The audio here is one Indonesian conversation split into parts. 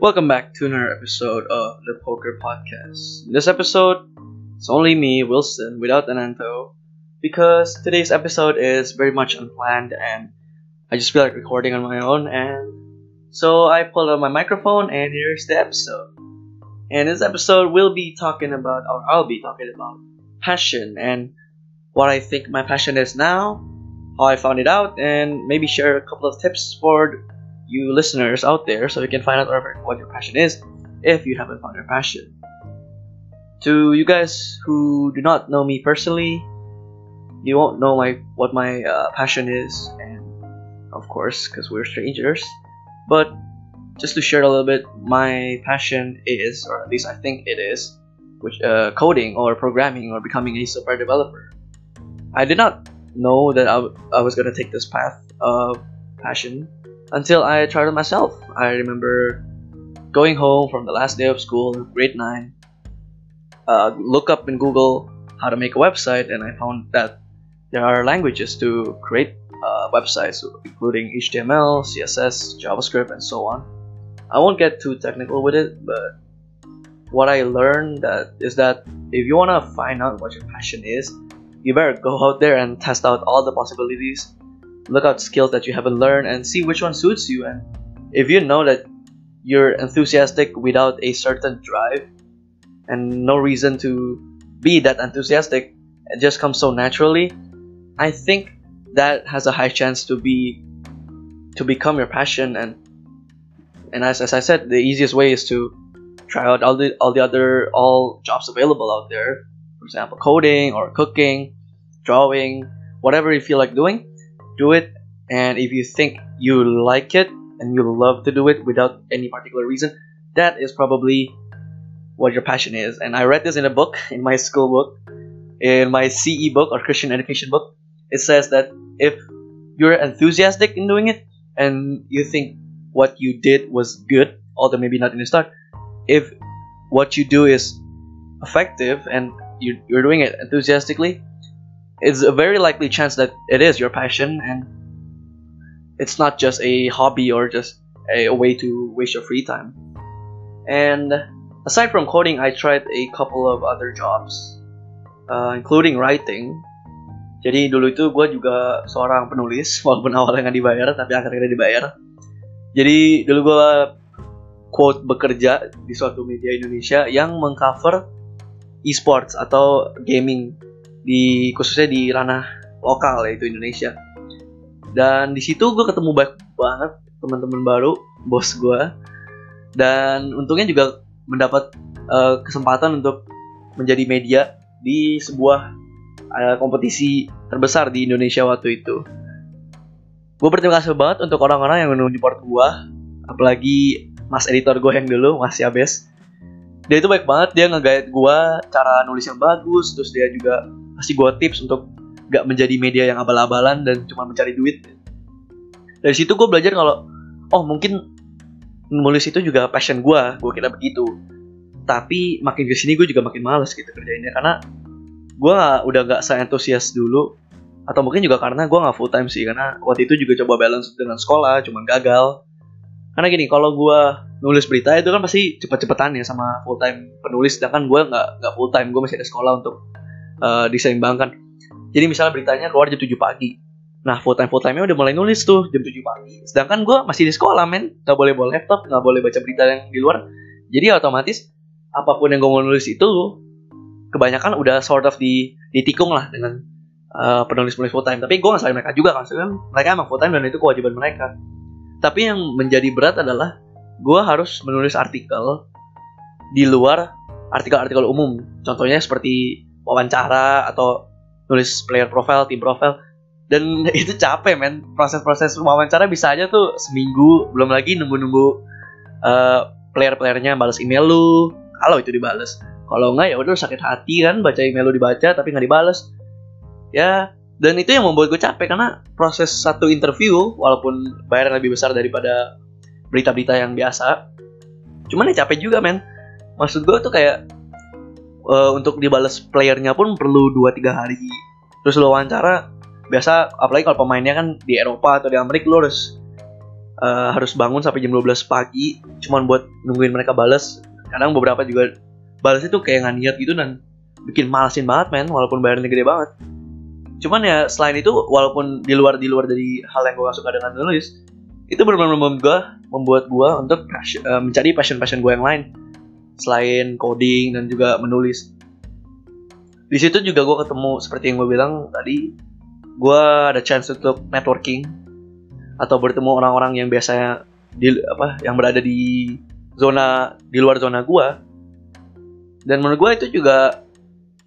Welcome back to another episode of the Poker Podcast. In this episode, it's only me, Wilson, without Ananto, because today's episode is very much unplanned and I just feel like recording on my own, and so I pulled out my microphone and here's the episode. And this episode, we'll be talking about, or I'll be talking about, passion and what I think my passion is now, how I found it out, and maybe share a couple of tips for you listeners out there so you can find out what your passion is if you haven't found your passion. To you guys who do not know me personally, you won't know my what my uh, passion is, and of course, because we're strangers. But just to share a little bit, my passion is, or at least I think it is, which uh, coding or programming or becoming a software developer. I did not know that I, w- I was gonna take this path of passion until I tried it myself. I remember going home from the last day of school, grade 9, uh, look up in Google how to make a website, and I found that there are languages to create uh, websites, including HTML, CSS, JavaScript, and so on. I won't get too technical with it, but what I learned that is that if you want to find out what your passion is, you better go out there and test out all the possibilities look out skills that you haven't learned and see which one suits you. And if you know that you're enthusiastic without a certain drive and no reason to be that enthusiastic it just comes so naturally i think that has a high chance to be to become your passion. And and as, as i said the easiest way is to try out all the all the other all jobs available out there. For example coding or cooking drawing whatever you feel like doing do it and if you think you like it and you love to do it without any particular reason that is probably what your passion is. And i read this in a book in my school book in my ce book or christian education book. It says that if you're enthusiastic in doing it and you think what you did was good although maybe not in the start if what you do is effective and you, you're doing it enthusiastically it's a very likely chance that it is your passion and it's not just a hobby or just a, a way to waste your free time. And aside from coding, I tried a couple of other jobs, uh, including writing. Jadi dulu itu gue juga seorang penulis, walaupun awalnya nggak dibayar, tapi akhirnya dibayar. Jadi dulu gue quote bekerja di suatu media Indonesia yang mengcover e-sports atau gaming di khususnya di ranah lokal yaitu Indonesia. Dan di situ gue ketemu banyak banget teman-teman baru bos gue dan untungnya juga mendapat uh, kesempatan untuk menjadi media di sebuah uh, kompetisi terbesar di Indonesia waktu itu. Gue berterima kasih banget untuk orang-orang yang support gue apalagi mas editor gue yang dulu mas Yabes. Dia itu baik banget dia nge gue cara nulis yang bagus terus dia juga kasih gue tips untuk gak menjadi media yang abal-abalan dan cuma mencari duit. Dari situ gue belajar kalau oh mungkin nulis itu juga passion gue gue kira begitu. Tapi makin ke sini gue juga makin males gitu kerjainnya karena gue udah gak seentusias dulu atau mungkin juga karena gue gak full time sih karena waktu itu juga coba balance dengan sekolah cuman gagal. Karena gini kalau gue nulis berita itu kan pasti cepet-cepetan ya sama full time penulis sedangkan gue nggak nggak full time gue masih ada sekolah untuk uh, diseimbangkan. Jadi misalnya beritanya keluar jam 7 pagi. Nah, full time full time-nya udah mulai nulis tuh jam 7 pagi. Sedangkan gue masih di sekolah, men. Gak boleh bawa laptop, gak boleh baca berita yang di luar. Jadi otomatis apa pun yang gue mau nulis itu kebanyakan udah sort of di ditikung lah dengan uh, penulis-penulis full time. Tapi gue gak salahin mereka juga kan. Mereka emang full time dan itu kewajiban mereka. Tapi yang menjadi berat adalah gue harus menulis artikel di luar artikel-artikel umum. Contohnya seperti wawancara atau nulis player profile, tim profile. Dan itu capek men. Proses-proses wawancara bisa aja tuh seminggu belum lagi nunggu-nunggu uh, player-playernya balas email lu. Kalau itu dibales. Kalau enggak ya udah sakit hati kan baca email lu dibaca tapi nggak dibales. Ya dan itu yang membuat gue capek karena proses satu interview walaupun bayaran lebih besar daripada berita-berita yang biasa cuman ya capek juga men. Maksud gue tuh kayak uh, untuk dibalas playernya pun perlu 2-3 hari. Terus lo wawancara biasa apalagi kalau pemainnya kan di Eropa atau di Amerika lo harus uh, harus bangun sampai jam 12 pagi cuman buat nungguin mereka balas kadang beberapa juga balas itu kayak nggak niat gitu dan bikin malasin banget men walaupun bayarnya gede banget. Cuman ya selain itu walaupun di luar di luar dari hal yang gue gak suka dengan nulis itu benar-benar membuat gue untuk uh, mencari passion passion gue yang lain selain coding dan juga menulis. Di situ juga gue ketemu seperti yang gue bilang tadi gue ada chance untuk networking atau bertemu orang-orang yang biasanya di apa yang berada di zona di luar zona gue dan menurut gue itu juga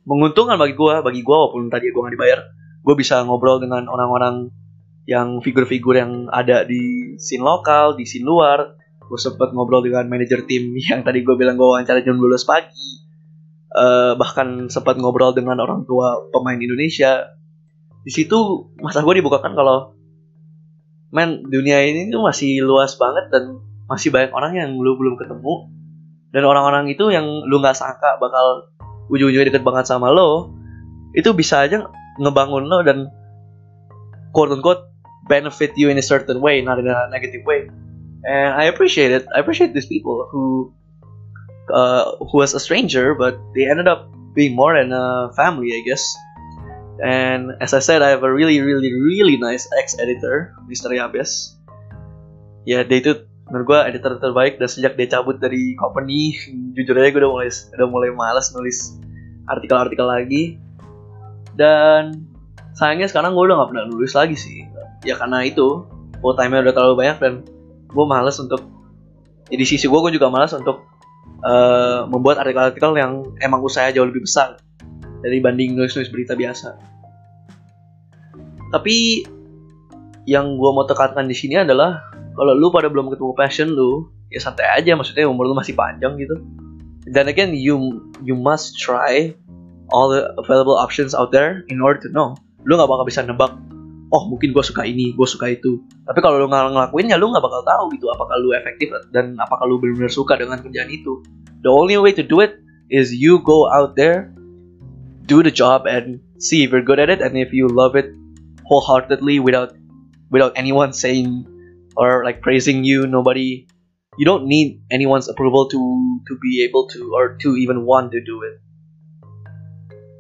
menguntungkan bagi gue bagi gue walaupun tadi gue nggak dibayar gue bisa ngobrol dengan orang-orang yang figur-figur yang ada di scene lokal di scene luar gue sempet ngobrol dengan manajer tim yang tadi gue bilang gue wawancara jam 12 pagi. Uh, bahkan sempat ngobrol dengan orang tua pemain Indonesia. Di situ masa gue dibukakan kalau men dunia ini tuh masih luas banget dan masih banyak orang yang lu belum ketemu. Dan orang-orang itu yang lu nggak sangka bakal ujung-ujungnya deket banget sama lo itu bisa aja ngebangun lo dan quote unquote benefit you in a certain way not in a negative way and I appreciate it I appreciate these people who uh, who was a stranger, but they ended up being more than a family, I guess. And as I said, I have a really, really, really nice ex-editor, Mr. Yabes. Ya, dia itu menurut gue editor terbaik dan sejak dia cabut dari company, jujur aja gue udah mulai udah mulai malas nulis artikel-artikel lagi. Dan sayangnya sekarang gue udah gak pernah nulis lagi sih. Ya karena itu, full time-nya udah terlalu banyak dan gue males untuk ya di sisi gue gue juga malas untuk uh, membuat artikel-artikel yang emang usaha jauh lebih besar dari banding nulis-nulis berita biasa. Tapi yang gue mau tekankan di sini adalah kalau lu pada belum ketemu passion lu, ya santai aja maksudnya umur lu masih panjang gitu. Dan again you you must try all the available options out there in order to know. Lu gak bakal bisa nebak oh mungkin gue suka ini gue suka itu. Tapi kalau lu nggak ngelakuin ya lu nggak bakal tahu gitu apakah lu efektif dan apakah lu benar-benar suka dengan kerjaan itu. The only way to do it is you go out there do the job and see if you're good at it and if you love it wholeheartedly without without anyone saying or like praising you nobody you don't need anyone's approval to to be able to or to even want to do it.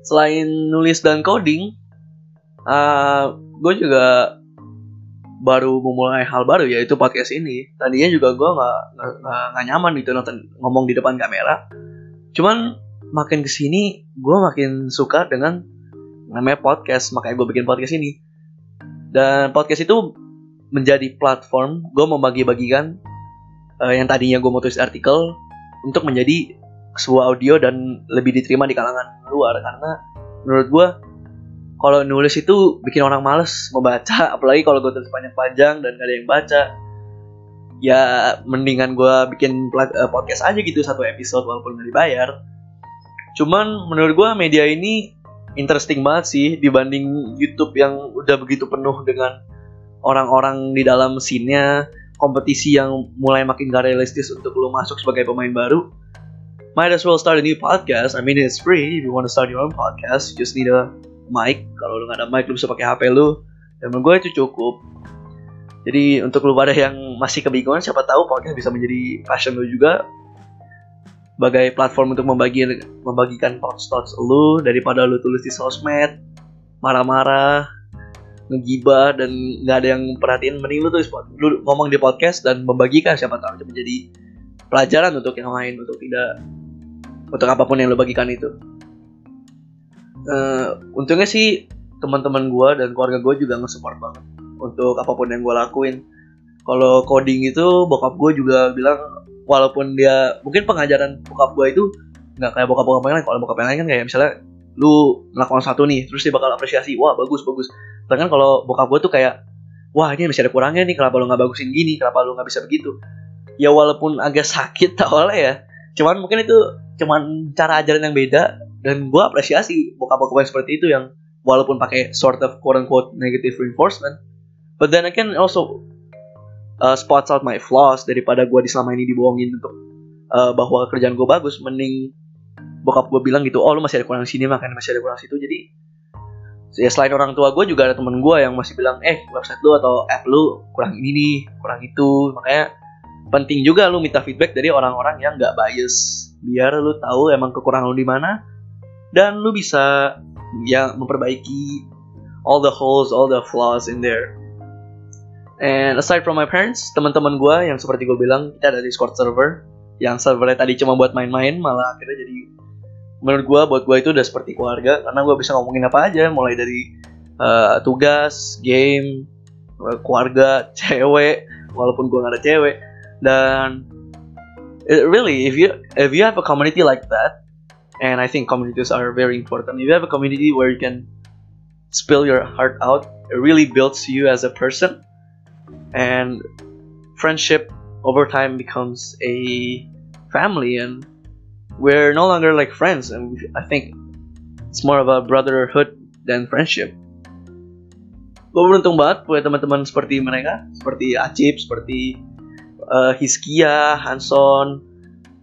Selain nulis dan coding uh, gue juga baru memulai hal baru yaitu podcast ini. Tadinya juga gue nggak nggak nyaman gitu nonton ngomong di depan kamera. Cuman makin ke sini gue makin suka dengan namanya podcast makanya gue bikin podcast ini. Dan podcast itu menjadi platform gue membagi-bagikan uh, yang tadinya gue mau tulis artikel untuk menjadi sebuah audio dan lebih diterima di kalangan luar. Karena menurut gue kalau nulis itu bikin orang males membaca apalagi kalau gue tulis panjang-panjang dan gak ada yang baca. Ya mendingan gue bikin eh, podcast aja gitu satu episode walaupun gak dibayar. Cuman menurut gue media ini interesting banget sih dibanding YouTube yang udah begitu penuh dengan orang-orang di dalam scene-nya kompetisi yang mulai makin gak realistis untuk lo masuk sebagai pemain baru. Might as well start a new podcast. I mean it's free. If you want to start your own podcast you just need a mic. Kalau lu nggak ada mic lu bisa pakai HP lu. Dan menurut gue itu cukup. Jadi untuk lu pada yang masih kebingungan siapa tahu podcast bisa menjadi passion lu juga. Sebagai platform untuk membagi membagikan thoughts thoughts lu daripada lu tulis di sosmed marah-marah ngegibah dan nggak ada yang perhatiin mending lu tulis lu ngomong di podcast dan membagikan siapa tahu menjadi pelajaran untuk yang lain untuk tidak untuk apa pun yang lu bagikan itu uh, untungnya sih teman-teman gue dan keluarga gue juga nge-support banget untuk apa pun yang gue lakuin. Kalau coding itu bokap gue juga bilang walaupun dia mungkin pengajaran bokap gue itu nggak kayak bokap-bokap yang lain. Kalau bokap yang lain kan kayak misalnya lu melakukan satu nih terus dia bakal apresiasi wah bagus bagus. Bahkan kalau bokap gue tuh kayak wah ini masih ada kurangnya nih kenapa lu nggak bagusin gini kenapa lu nggak bisa begitu? Ya walaupun agak sakit awalnya ya cuman mungkin itu cuman cara ajaran yang beda dan gue apresiasi bokap-bokap yang seperti itu yang walaupun pakai sort of quote unquote negative reinforcement but then I can also uh, spots out my flaws daripada gue selama ini dibohongin untuk uh, bahwa kerjaan gue bagus mending bokap gue bilang gitu oh lu masih ada kurang sini makanya masih ada kurang situ. Jadi ya selain orang tua gue juga ada temen gue yang masih bilang eh website lu atau app lu kurang ini nih kurang itu. Makanya penting juga lu minta feedback dari orang-orang yang nggak bias. Biar lu tahu emang kekurangan lu di mana dan lu bisa ya memperbaiki all the holes all the flaws in there. And aside from my parents teman-teman gue yang seperti gue bilang kita ada discord server yang servernya tadi cuma buat main-main malah akhirnya jadi menurut gue buat gue itu udah seperti keluarga karena gue bisa ngomongin apa aja mulai dari uh, tugas game uh, keluarga cewek walaupun gue gak ada cewek. Dan it really if you if you have a community like that and I think communities are very important if you have a community where you can spill your heart out it really builds you as a person and friendship over time becomes a family and we're no longer like friends, and I think it's more of a brotherhood than friendship. Gue beruntung banget punya teman-teman seperti mereka, seperti Acip, seperti uh, Hiskia, Hanson,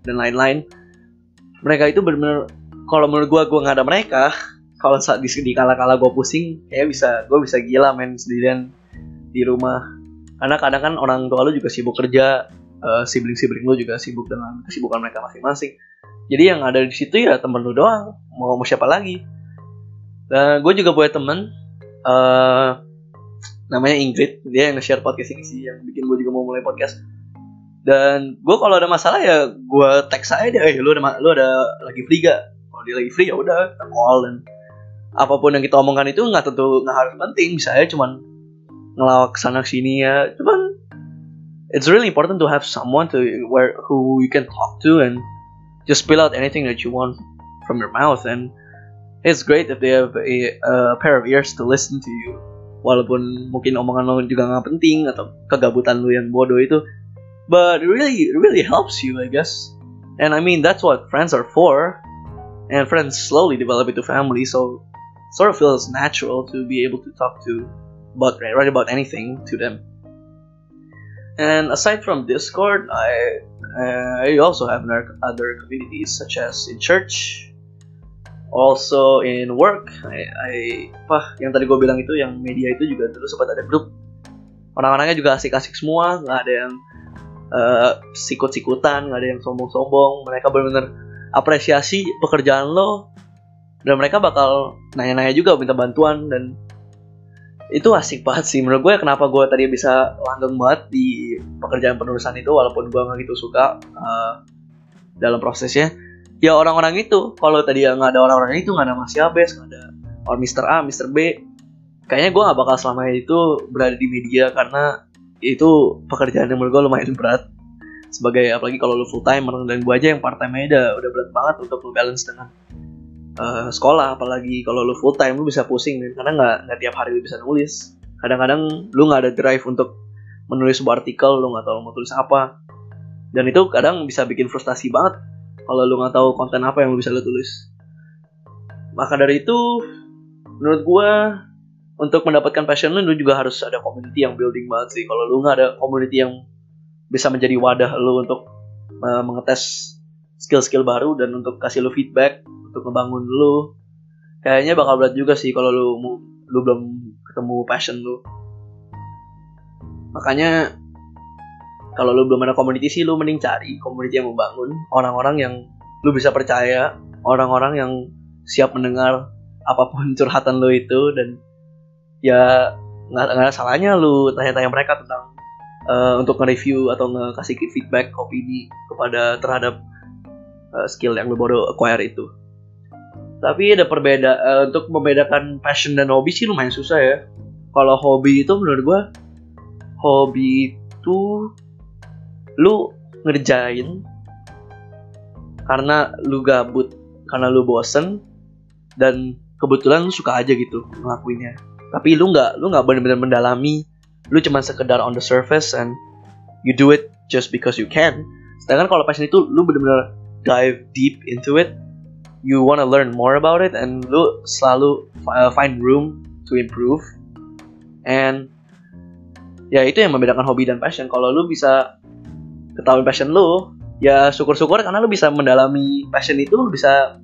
dan lain-lain. Mereka itu benar-benar kalau menurut gue gue nggak ada mereka, kalau saat di, di kala-kala gue pusing, kayak bisa gue bisa gila main sendirian di rumah. Karena kadang kan orang tua lu juga sibuk kerja, uh, sibling-sibling lu juga sibuk dengan kesibukan mereka masing-masing. Jadi yang ada di situ ya temen lu doang mau mau siapa lagi? Dan gue juga punya temen uh, namanya Ingrid. Dia yang nge-share podcast ini sih yang bikin gue juga mau mulai podcast dan gue kalau ada masalah ya gue teks aja deh eh, lu ada lu ada lagi free gak? Kalau dia lagi free ya udah kita call dan apa pun yang kita omongkan itu nggak tentu nggak harus penting bisa aja cuman ngelawak sana sini ya. Cuman it's really important to have someone to where who you can talk to and just spill out anything that you want from your mouth and it's great if they have a, a pair of ears to listen to you. Walaupun mungkin omongan lo juga nggak penting atau kegabutan lo yang bodoh itu but it really really helps you I guess and I mean that's what friends are for and friends slowly develop into family so sort of feels natural to be able to talk to about write about anything to them and aside from discord I Uh, I also have other communities such as in church, also in work. I, I apa yang tadi gue bilang itu yang media itu juga dulu sempat ada grup. Orang-orangnya juga asik-asik semua, nggak ada yang uh, sikut-sikutan, nggak ada yang sombong-sombong. Mereka benar-benar apresiasi pekerjaan lo dan mereka bakal nanya-nanya juga minta bantuan dan itu asik banget sih menurut gue kenapa gue tadi bisa langgeng banget di pekerjaan penulisan itu walaupun gue nggak gitu suka uh, dalam prosesnya ya orang-orang itu kalau tadi nggak ada orang-orang itu nggak ada Mas Yabes nggak ada orang Mr. A Mr. B kayaknya gue nggak bakal selama itu berada di media karena itu pekerjaan yang menurut gue lumayan berat. Sebagai apalagi kalau lu full timer dan gue aja yang part time udah udah berat banget untuk lu balance dengan uh, sekolah. Apalagi kalau lu full time lu bisa pusing kan karena nggak nggak tiap hari lu bisa nulis. Kadang-kadang lu nggak ada drive untuk menulis sebuah artikel lu nggak tahu mau tulis apa. Dan itu kadang bisa bikin frustasi banget kalau lu nggak tahu konten apa yang lu bisa lu tulis. Maka dari itu menurut gue untuk mendapatkan passion lu, lu juga harus ada community yang building banget sih. Kalau lu nggak ada community yang bisa menjadi wadah lu untuk uh, mengetes skill-skill baru dan untuk kasih lu feedback untuk ngebangun lu kayaknya bakal berat juga sih kalau lu lu belum ketemu passion lu. Makanya kalau lu belum ada community sih lu mending cari community yang membangun orang-orang yang lu bisa percaya orang-orang yang siap mendengar apa pun curhatan lu itu dan ya nggak ada salahnya lu tanya-tanya mereka tentang uh, untuk nge-review atau nge-kasih feedback opini kepada terhadap uh, skill yang lu baru acquire itu. Tapi ada perbeda uh, untuk membedakan passion dan hobi sih lumayan susah ya. Kalau hobi itu menurut gue hobi itu lu ngerjain karena lu gabut karena lu bosen dan kebetulan lu suka aja gitu ngelakuinnya tapi lu nggak lu nggak benar-benar mendalami. Lu cuma sekedar on the surface and you do it just because you can. Sedangkan kalau passion itu lu benar-benar dive deep into it. You want to learn more about it and lu selalu uh, find room to improve. And ya itu yang membedakan hobi dan passion. Kalau lu bisa ketahui passion lu ya syukur-syukur karena lu bisa mendalami passion itu lu bisa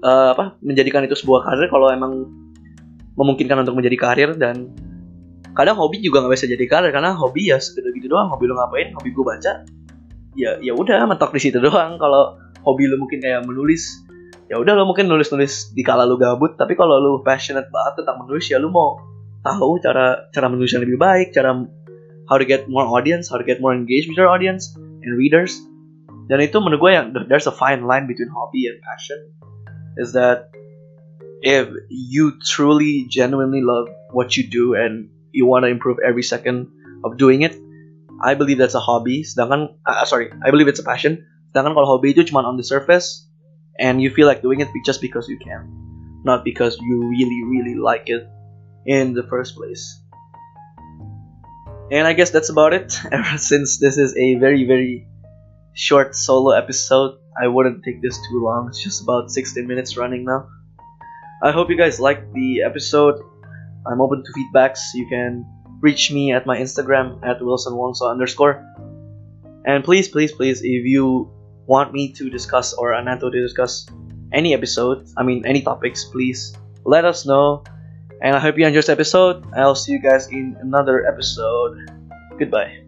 uh, apa menjadikan itu sebuah karir. Kalau emang memungkinkan untuk menjadi karir dan kadang hobi juga nggak bisa jadi karir karena hobi ya segitu gitu doang. Hobi lo ngapain? Hobi gue baca. Ya ya udah mentok di situ doang. Kalau hobi lo mungkin kayak menulis ya udah lo mungkin nulis nulis di kala lo gabut. Tapi kalau lo passionate banget tentang menulis ya lo mau tahu cara cara menulis yang lebih baik cara how to get more audience how to get more engaged with your audience and readers. Dan itu menurut gue yang there's a fine line between hobby and passion is that if you truly genuinely love what you do and you want to improve every second of doing it I believe that's a hobby sedangkan uh, sorry I believe it's a passion sedangkan kalau hobi itu cuma on the surface and you feel like doing it just because you can not because you really really like it in the first place and I guess that's about it ever since this is a very very short solo episode. I wouldn't take this too long. It's just about 60 minutes running now. I hope you guys liked the episode. I'm open to feedbacks. You can reach me at my Instagram at wilsonwonso underscore. And please, please, please, if you want me to discuss or Anato to discuss any episode, I mean any topics, please let us know. And I hope you enjoyed this episode. I'll see you guys in another episode. Goodbye.